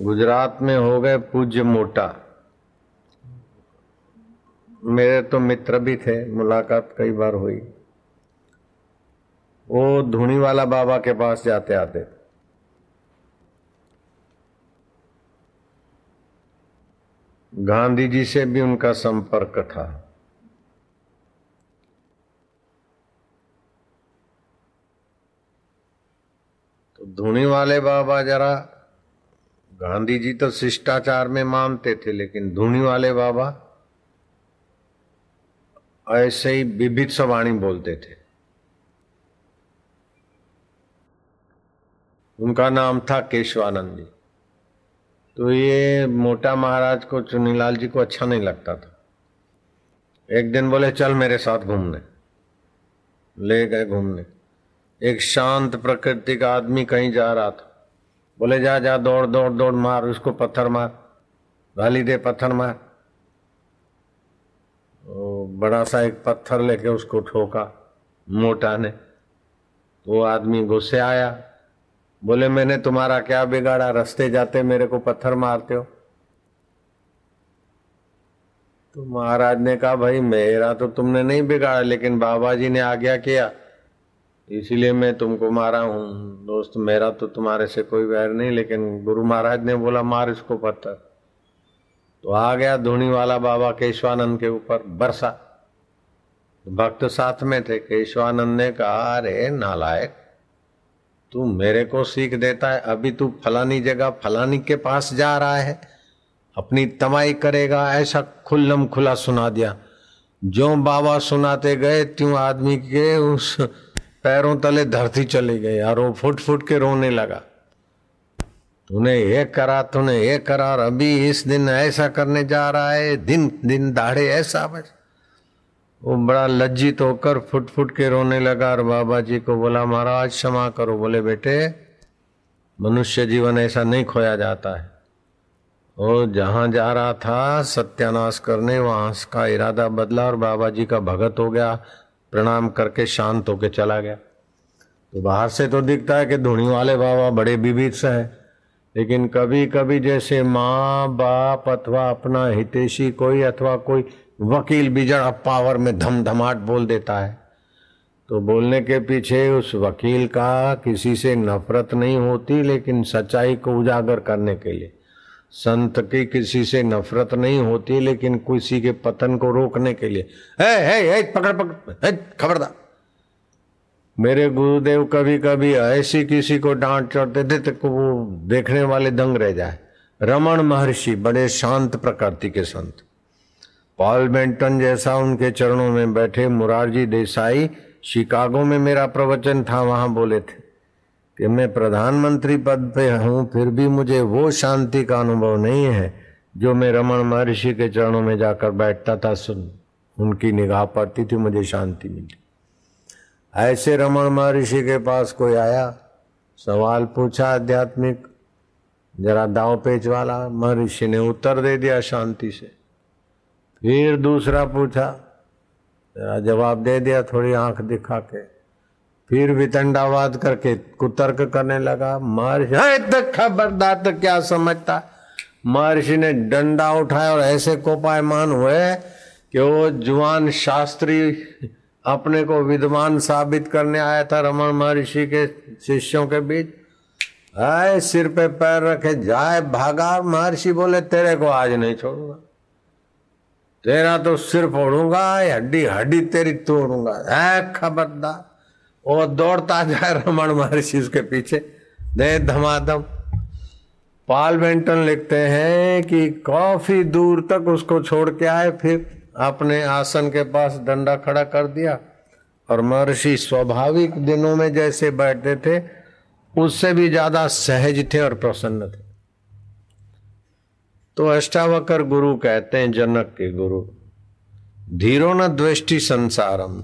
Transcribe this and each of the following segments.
गुजरात में हो गए पूज्य मोटा। मेरे तो मित्र भी थे, मुलाकात कई बार हुई। वो धुनी वाला बाबा के पास जाते आते। गांधी जी से भी उनका संपर्क था। तो धुनी वाले बाबा जरा गांधी जी तो शिष्टाचार में मानते थे, लेकिन धूनी वाले बाबा ऐसे ही विभित वाणी बोलते थे। उनका नाम था केशवानंद। जी तो ये मोटा महाराज को चुनीलाल जी को अच्छा नहीं लगता था। एक दिन बोले, चल मेरे साथ घूमने। ले गए घूमने। एक शांत प्रकृति का आदमी कहीं जा रहा था। बोले, जा जा, दौड़ दौड़ दौड़, मार, उसको पत्थर मार, गाली दे, पत्थर मार। तो बड़ा सा एक पत्थर लेके उसको ठोका, मोटा ने। तो आदमी गुस्से आया, बोले, मैंने तुम्हारा क्या बिगाड़ा? रास्ते जाते मेरे को पत्थर मारते हो? तो महाराज ने कहा, भाई, मेरा तो तुमने नहीं बिगाड़ा, लेकिन बाबा जी ने आज्ञा किया इसीलिए मैं तुमको मारा हूँ। दोस्त, मेरा तो तुम्हारे से कोई वैर नहीं, लेकिन गुरु महाराज ने बोला, मार इसको पत्थर। तो आ गया धोनी वाला बाबा केशवानंद के ऊपर, बरसा। भक्त साथ में थे। केशवानंद ने कहा, अरे नालायक, तू मेरे को सीख देता है। अभी तू फलानी जगह, फलानी के पास जा रहा है। अपनी तमाई करेगा, ऐसा खुल्लम खुला सुना दिया। जो बाबा सुनाते गए, त्यों आदमी के उस पैरों तले धरती चली गई और वो फुट फुट के रोने लगा। तूने ये करा, तूने ये करा, और अभी इस दिन ऐसा करने जा रहा है, दिन दिन दाढ़े ऐसा बस। वो बड़ा लज्जित होकर फुट फुट के रोने लगा और बाबा जी को बोला, महाराज, क्षमा करो। बोले, बेटे, मनुष्य जीवन ऐसा नहीं खोया जाता है। वो जहाँ जा रहा था, सत्यानाश करने, वहाँ का इरादा बदला और बाबा जी का भगत हो गया। प्रणाम करके शांत होके चला गया। तो बाहर से तो दिखता है कि धुनी वाले बाबा बड़े विविध से है, लेकिन कभी कभी जैसे माँ बाप अथवा अपना हितेशी कोई अथवा कोई वकील बिजड़ पावर में धमधमाट बोल देता है। तो बोलने के पीछे उस वकील का किसी से नफरत नहीं होती, लेकिन सच्चाई को उजागर करने के लिए। संत की किसी से नफरत नहीं होती, लेकिन किसी के पतन को रोकने के लिए। पकड़ पकड़ खबरदार। मेरे गुरुदेव कभी कभी ऐसी किसी को डांट चढ़ते थे तो वो देखने वाले दंग रह जाए। रमन महर्षि बड़े शांत प्रकृति के संत। पॉल बेंटन जैसा उनके चरणों में बैठे मुरारजी देसाई शिकागो में मेरा प्रवचन था, वहाँ बोले थे कि मैं प्रधानमंत्री पद पे हूँ, फिर भी मुझे वो शांति का अनुभव नहीं है जो मैं रमन महर्षि के चरणों में जाकर बैठता था, सुन। उनकी निगाह पड़ती थी, मुझे शांति मिली। ऐसे रमन महर्षि के पास कोई आया? सवाल पूछा आध्यात्मिक। जरा दाव पेच वाला महर्षि ने उत्तर दे दिया शांति से। फिर दूसरा पूछा। जरा जवाब दे दिया थोड़ी आँख दिखा के। फिर वितंडावाद करके कुतर्क करने लगा। महर्षि खबरदार तो क्या समझता? महर्षि ने डंडा उठाया और ऐसे कोपायमान हुए कि वो जुआन शास्त्री अपने को विद्वान साबित करने आया था रमन महर्षि के शिष्यों के बीच। आए सिर पे पैर रखे, जाए भागा महर्षि बोले, तेरे को आज नहीं छोड़ूँगा। तेरा तो सिर फोड़ूँगा, हड्डी हड्डी तेरी तोड़ूँगा। है खबरदार वो दौड़ता जाए रमन महर्षि उसके पीछे। दे धमाधम। पाल बेंटन लिखते हैं कि काफ़ी दूर तक उसको छोड़ के आए, फिर अपने आसन के पास डंडा खड़ा कर दिया। और महर्षि स्वाभाविक दिनों में जैसे बैठते थे, उससे भी ज़्यादा सहज थे और प्रसन्न थे। तो अष्टावकर गुरु कहते हैं, जनक के गुरु, धीरो न द्वेष्टि संसारम।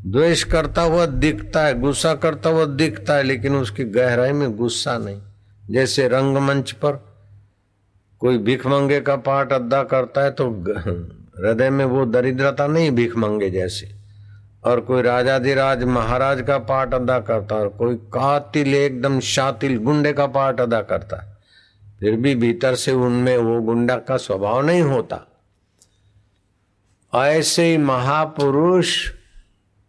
द्वेष करता हुआ दिखता है, गुस्सा करता हुआ दिखता है, लेकिन उसकी गहराई में गुस्सा नहीं। जैसे रंगमंच पर कोई भिख मंगे का पाठ अदा करता है तो हृदय में वो दरिद्रता नहीं भीख मंगे जैसे। और कोई राजाधिराज महाराज का पाठ अदा करता है, और कोई कातिल एकदम शातिल गुंडे का पाठ अदा करता है, फिर भी भीतर से उनमें वो गुंडा का स्वभाव नहीं होता। ऐसे ही महापुरुष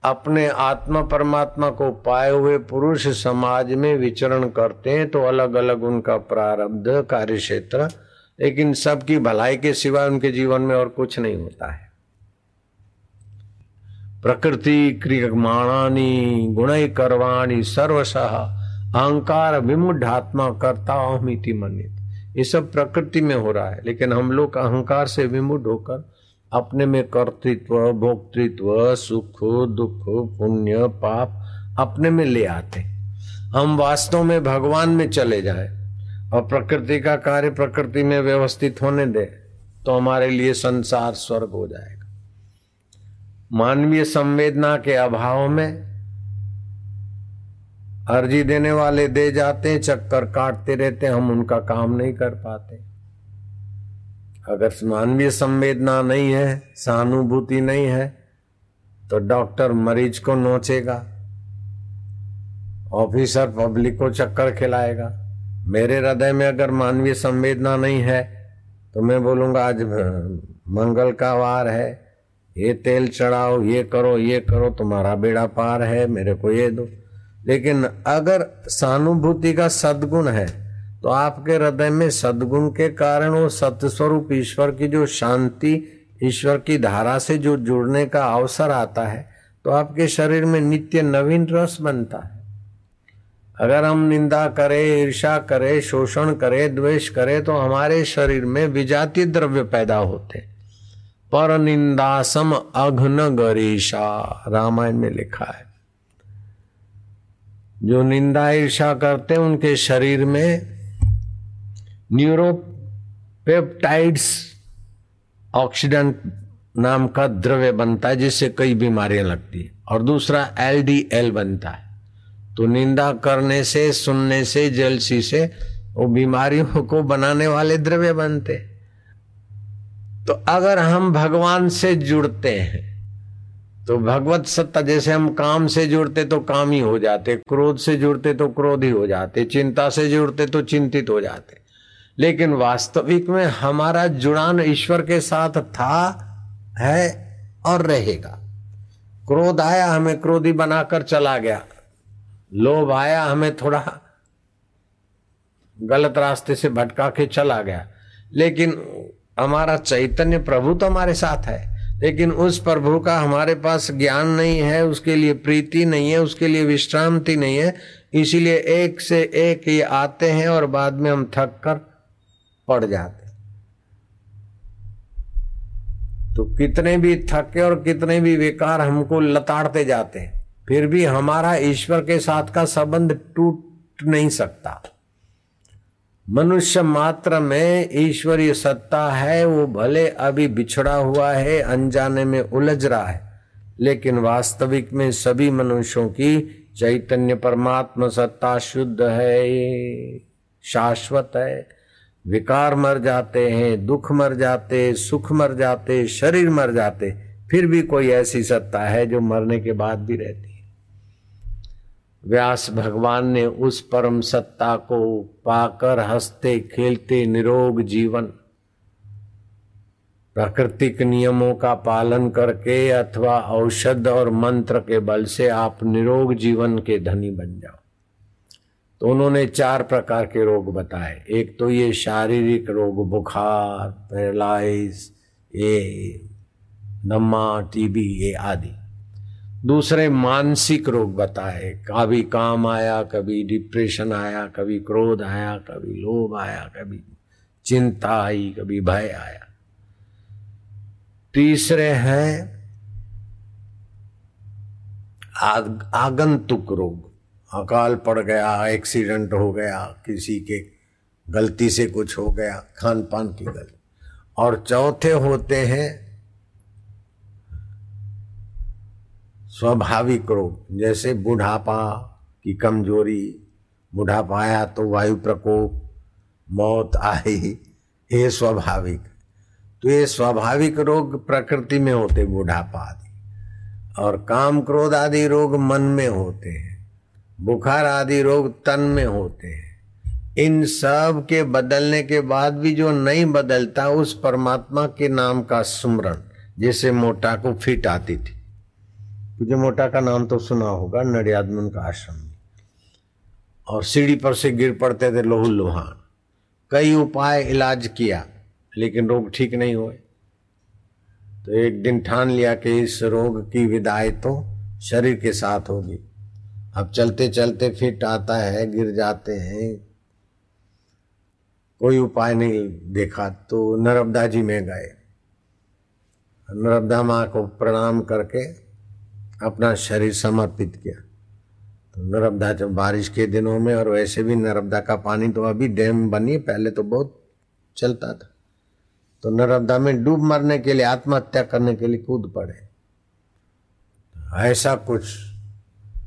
अपने आत्मा परमात्मा को पाए हुए पुरुष समाज में विचरण करते हैं तो अलग अलग उनका प्रारब्ध कार्य क्षेत्र लेकिन सबकी भलाई के सिवा उनके जीवन में और कुछ नहीं होता है। प्रकृति क्रियमाणानी, गुण करवाणी सर्वशः अहंकार विमुढ़ात्मा करता अहमिति मनित ये सब प्रकृति में हो रहा है, लेकिन हम लोग अहंकार से विमुढ़ होकर अपने में कर्तृत्व, भोक्तृत्व, सुख, दुख, पुण्य, पाप अपने में ले आते हम वास्तव में भगवान में चले जाए और प्रकृति का कार्य प्रकृति में व्यवस्थित होने दे तो हमारे लिए संसार स्वर्ग हो जाएगा। मानवीय संवेदना के अभाव में अर्जी देने वाले दे जाते चक्कर काटते रहते हम उनका काम नहीं कर पाते। अगर मानवीय संवेदना नहीं है, सहानुभूति नहीं है तो डॉक्टर मरीज़ को नोचेगा, ऑफिसर पब्लिक को चक्कर खिलाएगा। मेरे हृदय में अगर मानवीय संवेदना नहीं है तो मैं बोलूँगा, आज मंगल का वार है। ये तेल चढ़ाओ, ये करो ये करो, तुम्हारा बेड़ा पार है, मेरे को ये दो। लेकिन अगर सहानुभूति का सदगुण है तो आपके हृदय में सदगुण के कारण वो सत्यस्वरूप ईश्वर की जो शांति, ईश्वर की धारा से जो जुड़ने का अवसर आता है तो आपके शरीर में नित्य नवीन रस बनता है। अगर हम निंदा करें ईर्षा करें, शोषण करें, द्वेष करें तो हमारे शरीर में विजातीय द्रव्य पैदा होते पर निंदासम अघन गरेशा, रामायण में लिखा है। जो निंदा ईर्षा करते उनके शरीर में न्यूरोपेप्टाइड्स ऑक्सीडेंट नाम का द्रव्य बनता है, जिससे कई बीमारियाँ लगती है। और दूसरा, एल डी एल बनता है। तो निंदा करने से, सुनने से, जलसी से, वो बीमारियों को बनाने वाले द्रव्य बनते तो अगर हम भगवान से जुड़ते हैं तो भगवत सत्ता, जैसे हम काम से जुड़ते तो काम ही हो जाते, क्रोध से जुड़ते तो क्रोध ही हो जाते, चिंता से जुड़ते तो चिंतित हो जाते। लेकिन वास्तविक में हमारा जुड़ान ईश्वर के साथ था, है और रहेगा। क्रोध आया, हमें क्रोधी बनाकर चला गया। लोभ आया, हमें थोड़ा गलत रास्ते से भटका के चला गया। लेकिन हमारा चैतन्य प्रभु तो हमारे साथ है, लेकिन उस प्रभु का हमारे पास ज्ञान नहीं है, उसके लिए प्रीति नहीं है, उसके लिए विश्रांति नहीं है। इसीलिए एक से एक ये आते हैं और बाद में हम थक कर पड़ जाते। तो कितने भी थके और कितने भी विकार हमको लताड़ते जाते हैं, फिर भी हमारा ईश्वर के साथ का संबंध टूट नहीं सकता। मनुष्य मात्र में ईश्वरीय सत्ता है, वो भले अभी बिछड़ा हुआ है, अनजाने में उलझ रहा है, लेकिन वास्तविक में सभी मनुष्यों की चैतन्य परमात्मा सत्ता शुद्ध है, शाश्वत है। विकार मर जाते हैं, दुख मर जाते, सुख मर जाते, शरीर मर जाते, फिर भी कोई ऐसी सत्ता है जो मरने के बाद भी रहती है। व्यास भगवान ने उस परम सत्ता को पाकर हँसते, खेलते निरोग जीवन, प्राकृतिक नियमों का पालन करके अथवा औषध और मंत्र के बल से आप निरोग जीवन के धनी बन जाओ। तो उन्होंने चार प्रकार के रोग बताए। एक तो ये शारीरिक रोग बुखार पैरालाइज ये दम्मा टीबी ये आदि। दूसरे मानसिक रोग बताए। कभी काम आया कभी डिप्रेशन आया कभी क्रोध आया कभी लोभ आया कभी चिंता आई कभी भय आया। तीसरे हैं आग, आगंतुक रोग। अकाल पड़ गया, एक्सीडेंट हो गया, किसी के गलती से कुछ हो गया खान पान की गलती। और चौथे होते हैं स्वाभाविक रोग, जैसे बुढ़ापा की कमज़ोरी, बुढ़ापा आया तो वायु प्रकोप, मौत आई, ये स्वाभाविक। तो ये स्वाभाविक रोग प्रकृति में होते, बुढ़ापा आदि। और काम क्रोध आदि रोग मन में होते हैं। बुखार आदि रोग तन में होते हैं। इन सब के बदलने के बाद भी जो नहीं बदलता, उस परमात्मा के नाम का सुमरण, जैसे मोटा को फिट आती थी। तुझे मोटा का नाम तो सुना होगा, नड़ियादमन का आश्रम और सीढ़ी पर से गिर पड़ते थे लोहू लोहान। कई उपाय इलाज किया, लेकिन रोग ठीक नहीं हुए। तो एक दिन ठान लिया कि इस रोग की विदाई तो शरीर के साथ होगी। अब चलते चलते फिट आता है, गिर जाते हैं। कोई उपाय नहीं देखा तो नर्मदा जी में गए। नर्मदा माँ को प्रणाम करके अपना शरीर समर्पित किया। तो नर्मदा जब बारिश के दिनों में, और वैसे भी नर्मदा का पानी तो अभी डैम बनी, पहले तो बहुत चलता था। तो नर्मदा में डूब मरने के लिए, आत्महत्या करने के लिए कूद पड़े। ऐसा कुछ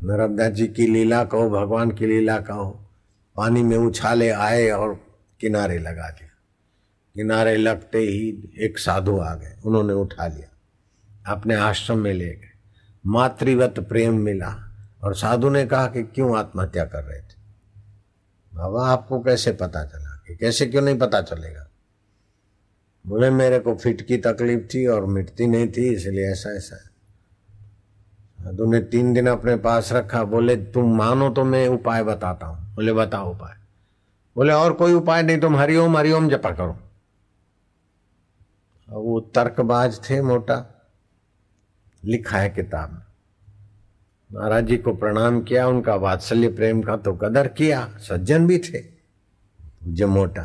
नर्मदा जी की लीला कहो, भगवान की लीला कहो। पानी में उछाले आए और किनारे लगा दिया। किनारे लगते ही एक साधु आ गए। उन्होंने उठा लिया। अपने आश्रम में ले गए। मातृवत प्रेम मिला और साधु ने कहा कि क्यों आत्महत्या कर रहे थे? बाबा, आपको कैसे पता चला कि कैसे क्यों नहीं पता चलेगा? बोले, मेरे को फिट की तकलीफ़ थी और मिटती नहीं थी, इसलिए ऐसा ऐसा। साधु ने तीन दिन अपने पास रखा, बोले, तुम मानो तो मैं उपाय बताता हूँ। बोले, बताओ उपाय। बोले, और कोई उपाय नहीं, तुम हरिओम हरिओम जपा करो। वो तर्कबाज थे मोटा। लिखा है किताब में। महाराज जी को प्रणाम किया, उनका वात्सल्य प्रेम का तो कदर किया, सज्जन भी थे। जो मोटा,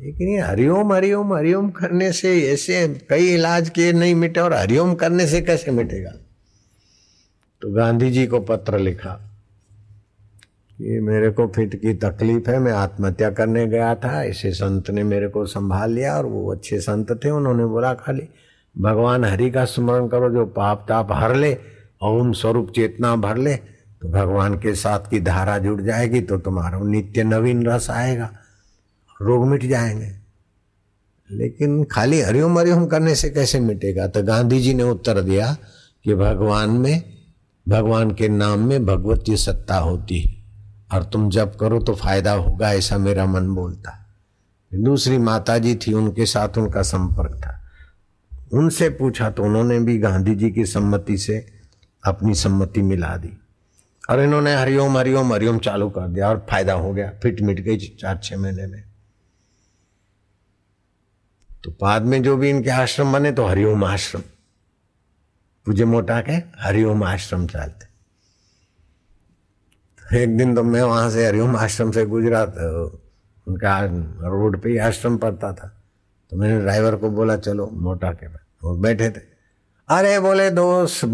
लेकिन ये हरिओम हरिओम हरिओम करने से ऐसे कई इलाज किए नहीं मिटे, और हरिओम करने से कैसे मिटेगा? तो गांधी जी को पत्र लिखा कि मेरे को फिट की तकलीफ़ है, मैं आत्महत्या करने गया था ऐसे संत ने मेरे को संभाल लिया और वो अच्छे संत थे, उन्होंने बोला, खाली भगवान हरि का स्मरण करो, जो पाप ताप हर ले ओम स्वरूप चेतना भर ले तो भगवान के साथ की धारा जुड़ जाएगी तो तुम्हारा नित्य नवीन रस आएगा, रोग मिट जाएँगे। लेकिन खाली हरिओम हरिओम करने से कैसे मिटेगा? तो गांधी जी ने उत्तर दिया कि भगवान में भगवान के नाम में भगवती सत्ता होती है। और तुम जब करो तो फ़ायदा होगा, ऐसा मेरा मन बोलता है। दूसरी माता जी थी, उनके साथ उनका संपर्क था। उनसे पूछा तो उन्होंने भी गांधी जी की सम्मति से अपनी सम्मति मिला दी। और इन्होंने हरिओम हरिओम हरिओम चालू कर दिया और फ़ायदा हो गया। फिट मिट गई चार, छह महीने में। तो बाद में जो भी इनके आश्रम बने तो हरिओम आश्रम। पूजे मोटा के हरिओम आश्रम चलते एक दिन तो मैं वहाँ से हरिओम आश्रम से गुजरा तो उनका रोड पे आश्रम पड़ता था। तो मैंने ड्राइवर को बोला, चलो, मोटा के वो बैठे थे। अरे, बोले दोस्त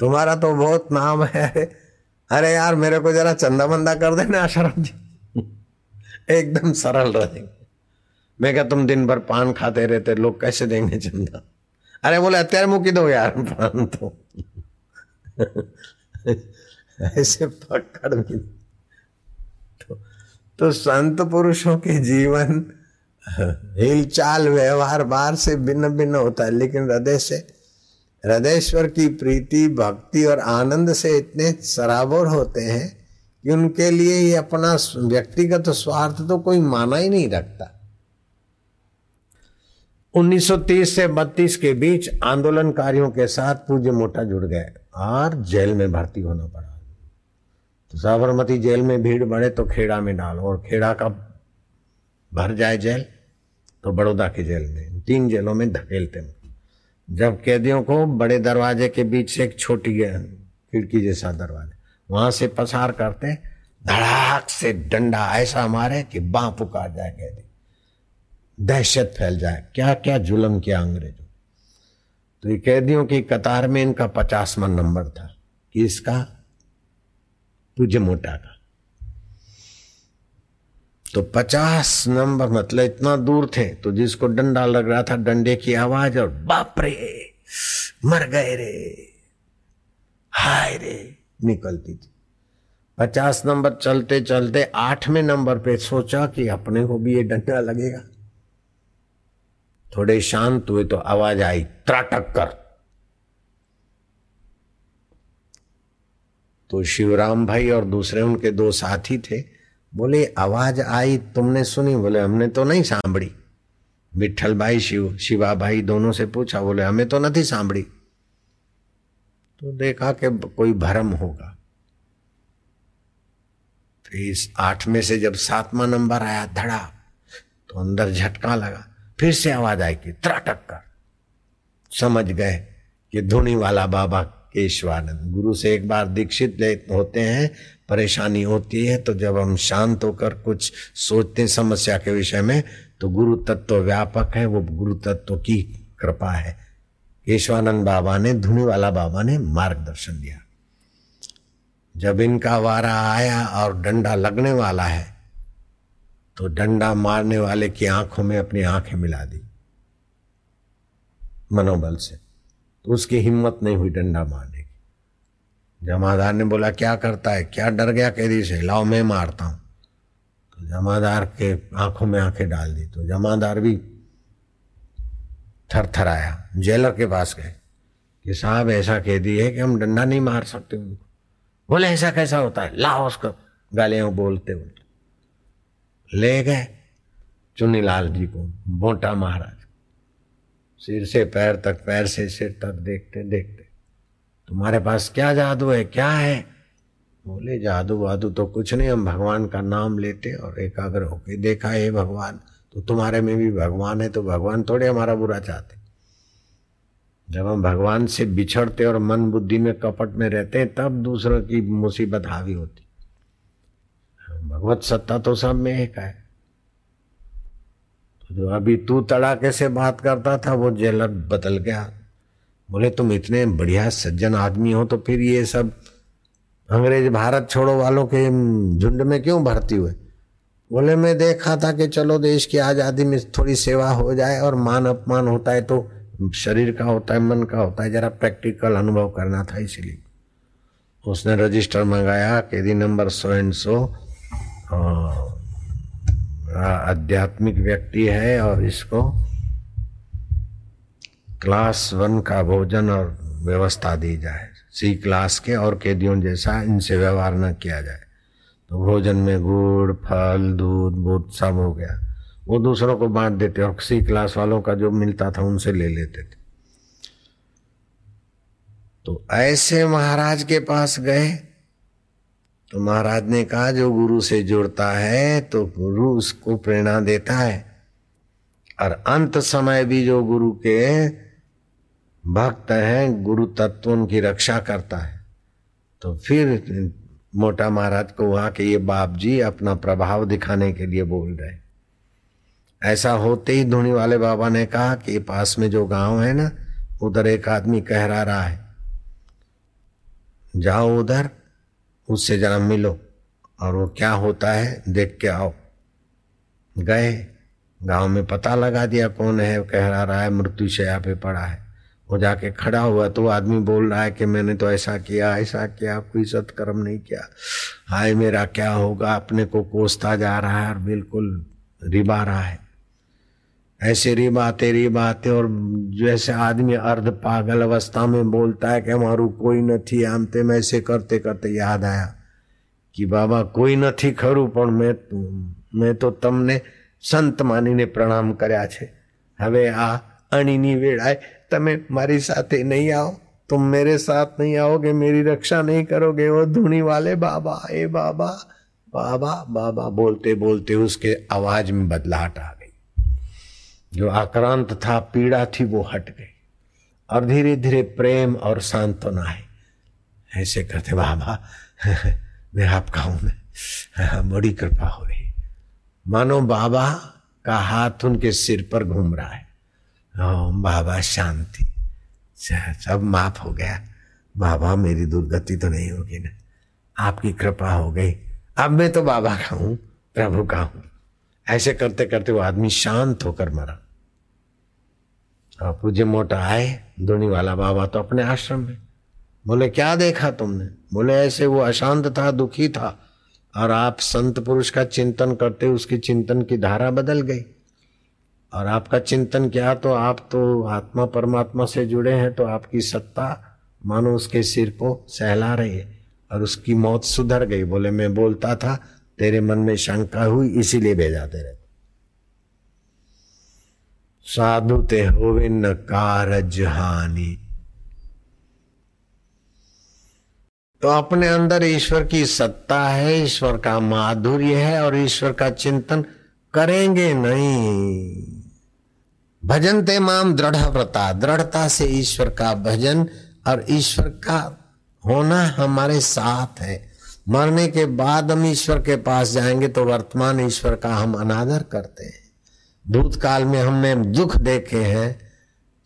तुम्हारा तो बहुत नाम है। अरे यार, मेरे को जरा चंदा बंदा कर देना आश्रम जी। एकदम सरल रहेंगे मैं क्या तुम दिन भर पान खाते रहते, लोग कैसे देंगे चंदा? अरे बोले अत्यार मुकी दो यार तो ऐसे पकड़ भी तो, तो संत पुरुषों के जीवन हिलचाल व्यवहार बाहर से भिन्न भिन्न होता है लेकिन हृदय से हृदयश्वर की प्रीति भक्ति और आनंद से इतने सराबोर होते हैं कि उनके लिए ये अपना व्यक्तिगत स्वार्थ तो कोई माना ही नहीं रखता। 1930 से 32 के बीच आंदोलनकारियों के साथ पूज्य मोटा जुड़ गए। और जेल में भर्ती होना पड़ा। तो साबरमती जेल में भीड़ बढ़े तो खेड़ा में डालो और खेड़ा का भर जाए जेल? तो बड़ौदा की जेल में। तीन जेलों में धकेलते जब कैदियों को बड़े दरवाजे के बीच से एक छोटी खिड़की जैसा दरवाज़ा, वहाँ से पसार करते धड़ाक से डंडा ऐसा मारे कि बां पुकार जाए कैदी। दहशत फैल जाए। क्या क्या जुलम किया अंग्रेज़ों? तो ये कैदियों की कतार में इनका पचासवा नंबर था कि इसका पूज्य मोटा का तो पचास नंबर मतलब इतना दूर थे तो जिसको डंडा लग रहा था, डंडे की आवाज़ और बाप रे, मर गए रे, हाय रे, निकलती थी। पचास नंबर चलते चलते आठवें नंबर पे सोचा कि अपने को भी ये डंडा लगेगा। थोड़े शांत हुए तो आवाज़ आई, त्राटक कर। तो शिवराम भाई और दूसरे उनके दो साथी थे, बोले, आवाज़ आई, तुमने सुनी? बोले, हमने तो नहीं सांभड़ी। विठल भाई, शिव, शिवा भाई दोनों से पूछा, बोले, हमें तो नहीं सांभड़ी। तो देखा कि कोई भरम होगा। फिर इस आठ में से जब सातवां नंबर आया धड़ा तो अंदर झटका लगा। फिर से आवाज़ आई कि त्राटक कर। समझ गए कि धुनी वाला बाबा केशवानंद। गुरु से एक बार दीक्षित होते हैं, परेशानी होती है तो जब हम शांत होकर कुछ सोचते हैं समस्या के विषय में तो गुरु तत्व व्यापक है, वो गुरु तत्व की कृपा है। केशवानंद बाबा ने धुनी वाला बाबा ने मार्गदर्शन दिया। जब इनका वारा आया और डंडा लगने वाला है तो डंडा मारने वाले की आँखों में अपनी आँखें मिला दी। मनोबल से। तो उसकी हिम्मत नहीं हुई डंडा मारने की। जमादार ने बोला, क्या करता है? क्या डर गया कैदी से? लाओ, मैं मारता हूँ। तो जमादार के आँखों में आँखें डाल दी। तो जमादार भी थर थर आया जेलर के पास गए। कि साहब, ऐसा कह दी है कि हम डंडा नहीं मार सकते उनको। बोले, ऐसा कैसा होता है? लाओ उसको। गालियाँ बोलते उनको। ले गए चुनीलाल जी को बोटा महाराज। सिर से पैर तक, पैर से सिर तक देखते देखते। तुम्हारे पास क्या जादू है, क्या है? बोले जादू वादू तो कुछ नहीं, हम भगवान का नाम लेते और एकाग्र होके देखा, है भगवान तो तुम्हारे में भी भगवान है तो भगवान थोड़े हमारा बुरा चाहते। जब हम भगवान से बिछड़ते और मन बुद्धि में कपट में रहते हैं, तब दूसरों की मुसीबत हावी होती। भगवत सत्ता तो सब में एक है। तो जो अभी तू तड़ाके से बात करता था, वो जेलर बदल गया। बोले, तुम इतने बढ़िया सज्जन आदमी हो तो फिर ये सब अंग्रेज़ भारत छोड़ो वालों के झुंड में क्यों भर्ती हुए? बोले, मैं देखा था कि चलो, देश की आज़ादी में थोड़ी सेवा हो जाए और मान अपमान होता है तो शरीर का होता है, मन का होता है, जरा प्रैक्टिकल अनुभव करना था, इसलिए। उसने रजिस्टर मंगाया, केदी नंबर सो एंड सो आध्यात्मिक व्यक्ति है और इसको क्लास वन का भोजन और व्यवस्था दी जाए। सी क्लास के और कैदियों जैसा इनसे व्यवहार न किया जाए। तो भोजन में गुड़, फल, दूध बूध सब हो गया। वो दूसरों को बांट देते और सी क्लास वालों का जो मिलता था उनसे ले लेते थे। तो ऐसे महाराज के पास गए तो महाराज ने कहा, जो गुरु से जुड़ता है तो गुरु उसको प्रेरणा देता है। और अंत समय भी जो गुरु के भक्त हैं, गुरु तत्व उनकी रक्षा करता है। तो फिर मोटा महाराज को वहाँ के ये बाप जी अपना प्रभाव दिखाने के लिए बोल रहे ऐसा होते ही धुनी वाले बाबा ने कहा कि पास में जो गाँव है ना, उधर एक आदमी कहरा रहा है। जाओ उधर उससे जरा मिलो और वो क्या होता है देख के आओ। गए। गाँव में पता लगा दिया कौन है, कह रहा है, मृत्यु शया पे पड़ा है। वो जाके खड़ा हुआ तो आदमी बोल रहा है कि मैंने तो ऐसा किया ऐसा किया, कोई सत्कर्म नहीं किया। हाय मेरा, क्या होगा? अपने को कोसता जा रहा है और बिल्कुल रिबा रहा है। ऐसे रिबाते रिबाते और जैसे आदमी अर्ध पागल अवस्था में बोलता है कि हमारू कोई નથી આમ તેમ ऐसे करते करते याद आया कि बाबा કોઈ નથી ખરું પણ મેં મેં તો તમને સંત માનીને પ્રણામ કર્યા છે હવે આ અણીની વેળાએ તમે મારી સાથે નહીં આવો तुम मेरे साथ नहीं आओगे मेरी रक्षा नहीं करोगे वो धुनी वाले बाबा ए बाबा बाबा बाबा बोलते बोलते उसके आवाज में बदलाहट आ जो आक्रांत था, पीड़ा थी, वो हट गई। और धीरे धीरे प्रेम और सांत्वना है। ऐसे करते बाबा, मैं आपका हूँ बड़ी कृपा हो रही। मानो बाबा का हाथ उनके सिर पर घूम रहा है। ओम बाबा, शांति। सब माफ़ हो गया। बाबा, मेरी दुर्गति तो नहीं होगी ना। आपकी कृपा हो गई। अब मैं तो बाबा का हूँ, प्रभु का हूँ। ऐसे करते करते वो आदमी शांत होकर मरा। और पूज्य मोटा आए धोनी वाला बाबा तो अपने आश्रम में। बोले, क्या देखा तुमने? बोले, ऐसे वो अशांत था, दुखी था और आप संत पुरुष का चिंतन करते, उसकी चिंतन की धारा बदल गई। और आपका चिंतन क्या तो आप तो आत्मा परमात्मा से जुड़े हैं तो आपकी सत्ता, मानो उसके सिर को सहला रही है और उसकी मौत सुधर गई। बोले, मैं बोलता था, तेरे मन में शंका हुई, इसीलिए भेजा तेरे साधु ते होवे न कारज हानि। तो अपने अंदर ईश्वर की सत्ता है, ईश्वर का माधुर्य है और ईश्वर का चिंतन करेंगे नहीं। भजन ते माम दृढ़ व्रता दृढ़ता से ईश्वर का भजन और ईश्वर का होना हमारे साथ है। मरने के बाद हम ईश्वर के पास जाएँगे तो वर्तमान ईश्वर का हम अनादर करते हैं। भूतकाल में हमने दुख देखे हैं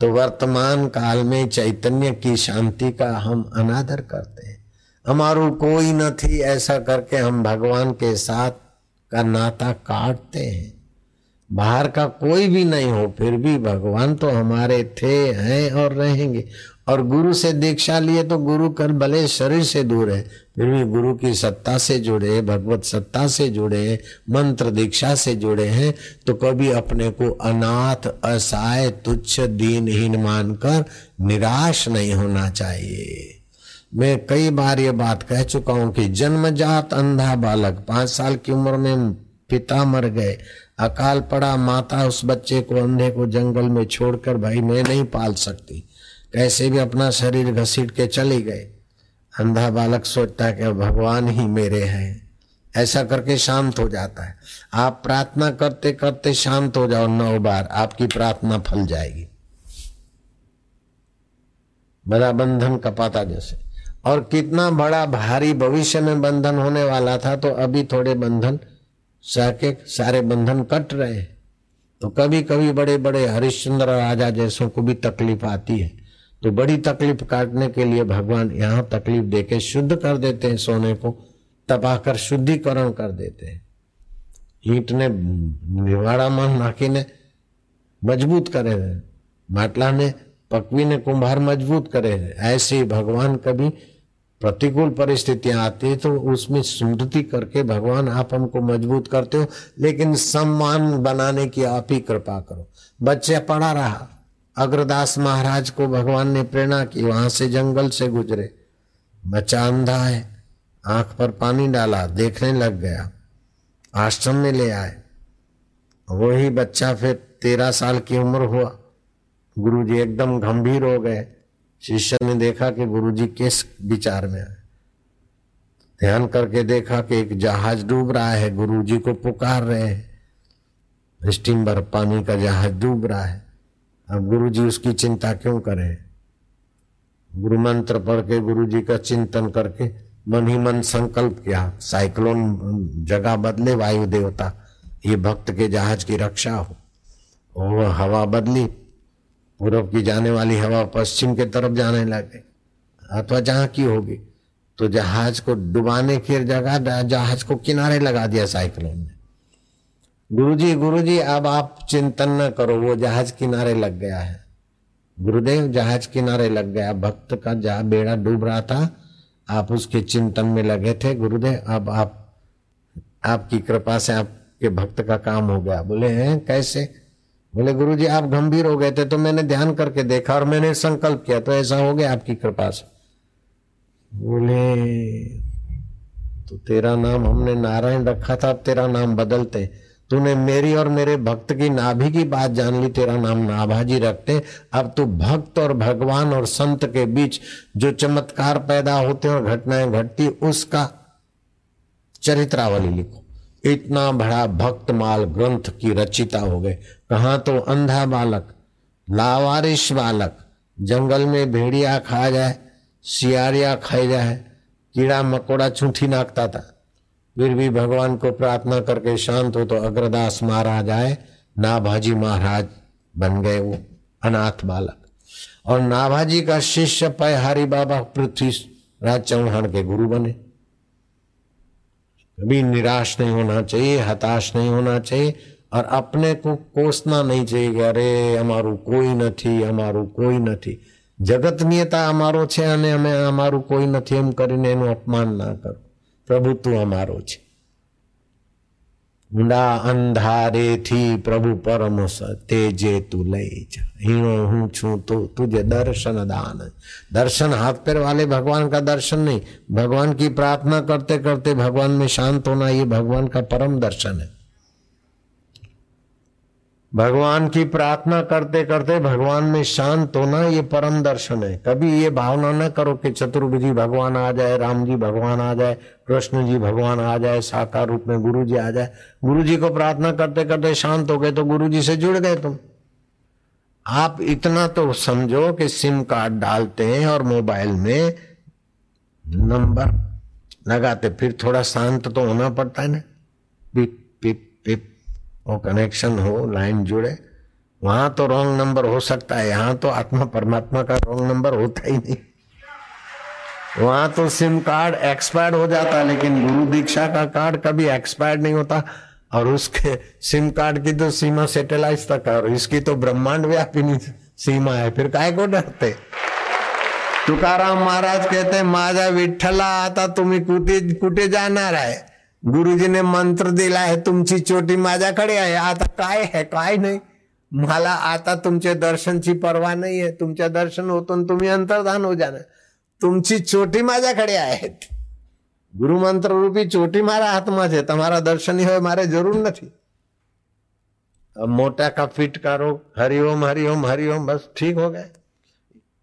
तो वर्तमान काल में चैतन्य की शांति का हम अनादर करते हैं। हमारू कोई न थी ऐसा करके हम भगवान के साथ का नाता काटते हैं। बाहर का कोई भी नहीं हो, फिर भी भगवान तो हमारे थे, हैं और रहेंगे। और गुरु से दीक्षा लिए तो गुरु कर भले शरीर से दूर है, फिर भी गुरु की सत्ता से जुड़े भगवत सत्ता से जुड़े मंत्र दीक्षा से जुड़े हैं तो कभी अपने को अनाथ, असहाय, तुच्छ, दीनहीन मानकर निराश नहीं होना चाहिए। मैं कई बार ये बात कह चुका हूँ कि जन्मजात अंधा बालक, पाँच साल की उम्र में पिता मर गए, अकाल पड़ा माता उस बच्चे को, अंधे को जंगल में छोड़कर भाई मैं नहीं पाल सकती। कैसे भी अपना शरीर घसीट के चले गए। अंधा बालक सोचता है कि भगवान ही मेरे हैं। ऐसा करके शांत हो जाता है। आप प्रार्थना करते करते शांत हो जाओ नौ बार, आपकी प्रार्थना फल जाएगी। बड़ा बंधन कपाता जैसे। और कितना बड़ा भारी भविष्य में बंधन होने वाला था तो अभी थोड़े बंधन, साके, सारे बंधन कट रहे हैं। तो कभी कभी बड़े बड़े हरिश्चंद्र राजा जैसों को भी तकलीफ़ आती है। तो बड़ी तकलीफ काटने के लिए भगवान यहाँ तकलीफ देके शुद्ध कर देते हैं सोने को तपाकर शुद्धिकरण कर देते हैं ईट ने निवाड़ा मन नाकी ने मजबूत करे માટલા ने पकवी ने कुंभार मजबूत करे ऐसे ही भगवान कभी प्रतिकूल परिस्थितियां आती है तो उसमें स्मृति करके भगवान आप हमको मजबूत करते हो लेकिन सम्मान बनाने की आप ही कृपा करो बच्चे पढ़ा रहा अग्रदास महाराज को भगवान ने प्रेरणा की, वहाँ से जंगल से गुजरे। बच्चा अंधा है, आँख पर पानी डाला, देखने लग गया। आश्रम में ले आए। वही बच्चा फिर तेरह साल की उम्र हुआ। गुरुजी एकदम गंभीर हो गए। शिष्य ने देखा कि गुरुजी किस विचार में है। ध्यान करके देखा कि एक जहाज़ डूब रहा है। गुरुजी को पुकार रहे हैं। स्टीमर पानी का जहाज़ डूब रहा है। अब गुरु जी उसकी चिंता क्यों करें? गुरु मंत्र पढ़ के गुरु जी का चिंतन करके मन ही मन संकल्प किया। साइक्लोन जगह बदले, वायु देवता, ये भक्त के जहाज़ की रक्षा हो। और हवा बदली पूर्व की जाने वाली हवा पश्चिम के तरफ़ जाने लगे। अथवा जहाँ की होगी। तो जहाज़ को डुबाने की जगह, जहाज़ को किनारे लगा दिया साइक्लोन ने। गुरुजी गुरुजी, अब आप चिंतन न करो, वो जहाज़ किनारे लग गया है। गुरुदेव, जहाज़ किनारे लग गया। भक्त का जहाँ बेड़ा डूब रहा था। आप उसके चिंतन में लगे थे। गुरुदेव, अब आप, आपकी कृपा से आपके भक्त का काम हो गया। बोले, हैं, कैसे? बोले गुरु जी आप गंभीर हो गए थे तो मैंने ध्यान करके देखा और मैंने संकल्प किया तो ऐसा हो गया आपकी कृपा से। बोले तो तेरा नाम हमने नारायण रखा था तेरा नाम बदलते तूने मेरी और मेरे भक्त की नाभि की बात जान ली, तेरा नाम नाभाजी रखते। अब तू भक्त और भगवान और संत के बीच जो चमत्कार पैदा होते और घटनाएँ घटती, उसका चरित्रावली लिखो। इतना बड़ा भक्त माल ग्रंथ की रचिता हो गए। कहा तो अंधा बालक, लावारिश बालक, जंगल में भेड़िया खा जाए, सियारिया खाई जाए, कीड़ा मकोड़ा छूठी नाकता था। फिर भी भगवान को प्रार्थना करके शांत हो तो अग्रदास महाराज आए नाभाजी महाराज बन गए वो अनाथ बालक और नाभाजी का शिष्य पयहारी बाबा पृथ्वी राज चौहान के गुरु बने कभी निराश नहीं होना चाहिए हताश नहीं होना चाहिए और अपने को कोसना नहीं चाहिए कि અરે અમારું કોઈ નથી અમારું કોઈ નથી જગતનીયતા અમારો છે અને અમે અમારું કોઈ નથી એમ કરીને એનું અપમાન ના કરો પ્રભુ તું અમારો છે ઊંડા અંધારેથી પ્રભુ પરમ તેજે તું લઈ જા हीणो हूं छू तो तुझे दर्शन दान दर्शन हाथ पैर वाले भगवान का दर्शन नहीं भगवान की प्रार्थना करते करते भगवान में शांत होना ये भगवान का परम दर्शन है भगवान की प्रार्थना करते करते भगवान में शांत होना ये परम दर्शन है। कभी ये भावना न करो कि चतुर्भुजी भगवान आ जाए, राम जी भगवान आ जाए, कृष्ण जी भगवान आ जाए, साकार रूप में गुरु जी आ जाए। गुरु जी को प्रार्थना करते करते शांत हो गए तो गुरु जी से जुड़ गए तुम। आप इतना तो समझो कि सिम कार्ड डालते हैं और मोबाइल में नंबर लगाते, फिर थोड़ा शांत तो होना पड़ता है ना। Pip pip pip. वो कनेक्शन हो लाइन जुड़े, वहाँ तो रॉन्ग नंबर हो सकता है, यहाँ तो आत्मा परमात्मा का रॉन्ग नंबर होता ही नहीं। वहाँ तो सिम कार्ड एक्सपायर्ड हो जाता, लेकिन गुरु दीक्षा का कार्ड कभी एक्सपायर्ड नहीं होता, और उसके सिम कार्ड की तो सीमा सेटेलाइट तक है, और इसकी तो ब्रह्मांड व्यापी नहीं सीमा है, फिर काय को डरते? तुकाराम महाराज कहते माझा विठ्ठला आता तुम्ही कुठे कुठे जाणार आहे गुरुजीने मंत्र दिला आहे तुमची चोटी माझ्याकडे आहे आता काय आहे काय नाही मला आता तुमच्या दर्शनची परवा नाही आहे तुमच्या दर्शन होतो तुम्ही अंतर्धान हो जाणार तुमची चोटी माझ्याकडे आहेत ગુરુ મંત્ર રૂપી ચોટી મારા હાથમાં છે તમારા દર્શની હોય મારે જરૂર નથી मोटा का फिट करो हरिओम हरिओम हरिओम बस ठीक हो गए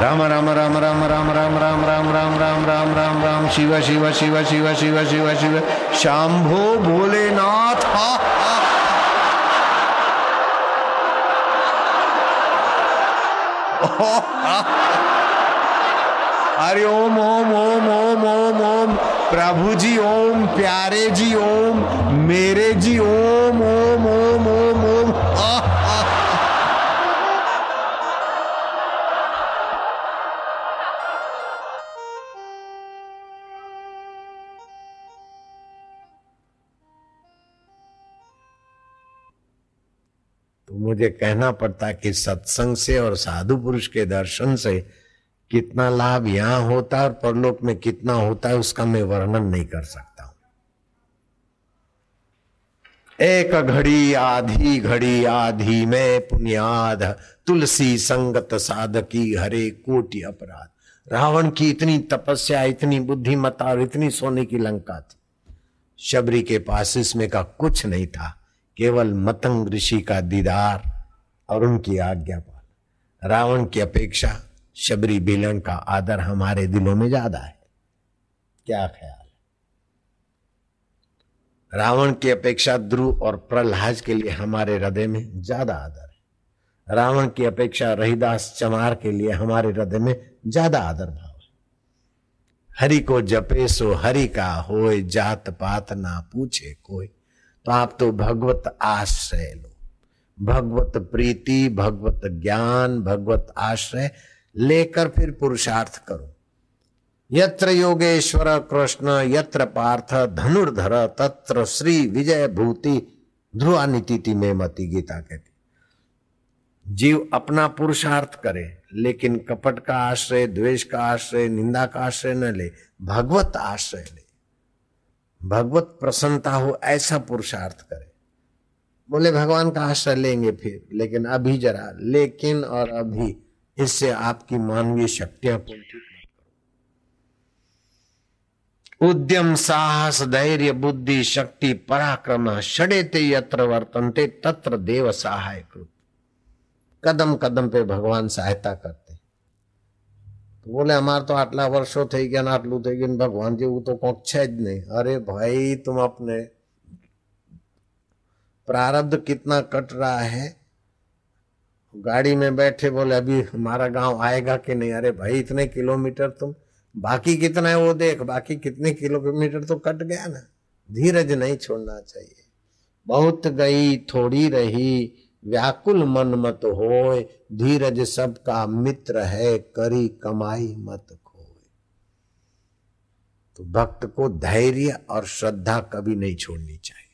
राम राम राम राम राम राम राम राम राम राम राम राम राम शिव शिव शिव शिव शिव शिव शिव शाम्भो भोलेनाथ हा अरे ओम ओम ओम ओम ओम ओम प्रभु जी ओम प्यारे जी ओम मेरे जी ओम ओम ओम ओम मुझे कहना पड़ता कि सत्संग से और साधु पुरुष के दर्शन से कितना लाभ यहाँ होता है और परलोक में कितना होता है, उसका मैं वर्णन नहीं कर सकता हूँ। एक घड़ी, आधी घड़ी, आधी में पुण्याध तुलसी संगत साधकी हरे कोटि अपराध। रावण की इतनी तपस्या, इतनी बुद्धिमता और इतनी सोने की लंका थी। शबरी के पास इसमें का कुछ नहीं था। केवल मतंग ऋषि का दीदार और उनकी आज्ञा पालन रावण की अपेक्षा शबरी बिलन का आदर हमारे दिलों में ज़्यादा है। क्या ख्याल? है रावण की अपेक्षा ध्रुव और प्रहलाद के लिए हमारे हृदय में ज़्यादा आदर है। रावण की अपेक्षा रहीदास चमार के लिए हमारे हृदय में ज़्यादा आदर भाव है। हरि को जपे सो हरि का होए जात पात ना पूछे कोई। तो आप तो भगवत आश्रय लो। भगवत प्रीति, भगवत ज्ञान, भगवत आश्रय लेकर फिर पुरुषार्थ करो। यत्र योगेश्वर कृष्ण, यत्र पार्थ धनुर्धर, तत्र श्री विजय भूति ध्रुआ नीति में मती गीता कहती। जीव अपना पुरुषार्थ करे, लेकिन कपट का आश्रय, द्वेष का आश्रय, निंदा का आश्रय न ले, भगवत आश्रय ले। भगवत प्रसन्नता हो ऐसा पुरुषार्थ करे। बोले, भगवान का आश्रय लेंगे फिर, लेकिन अभी जरा, लेकिन और अभी इससे आपकी मानवीय शक्तियाँ कुंठित उद्यम, साहस, धैर्य, बुद्धि, शक्ति, पराक्रम, षडेते यत्र वर्तनते, तत्र देव सहाय कदम कदम पे भगवान सहायता करते बोले हमारे तो आटला वर्षो थे गया आटलू थे गया, भगवान जी वो तो कोक छे नहीं अरे भाई, तुम अपने प्रारब्ध कितना कट रहा है? गाड़ी में बैठे बोले, अभी हमारा गाँव आएगा कि नहीं? अरे भाई, इतने किलोमीटर तुम, बाकी कितना है वो देख, बाकी कितने किलोमीटर तो कट गया ना, धीरज नहीं छोड़ना चाहिए। बहुत गई, थोड़ी रही व्याकुल मन मत होए धीरज सबका मित्र है, करी कमाई मत खोए तो भक्त को धैर्य और श्रद्धा कभी नहीं छोड़नी चाहिए।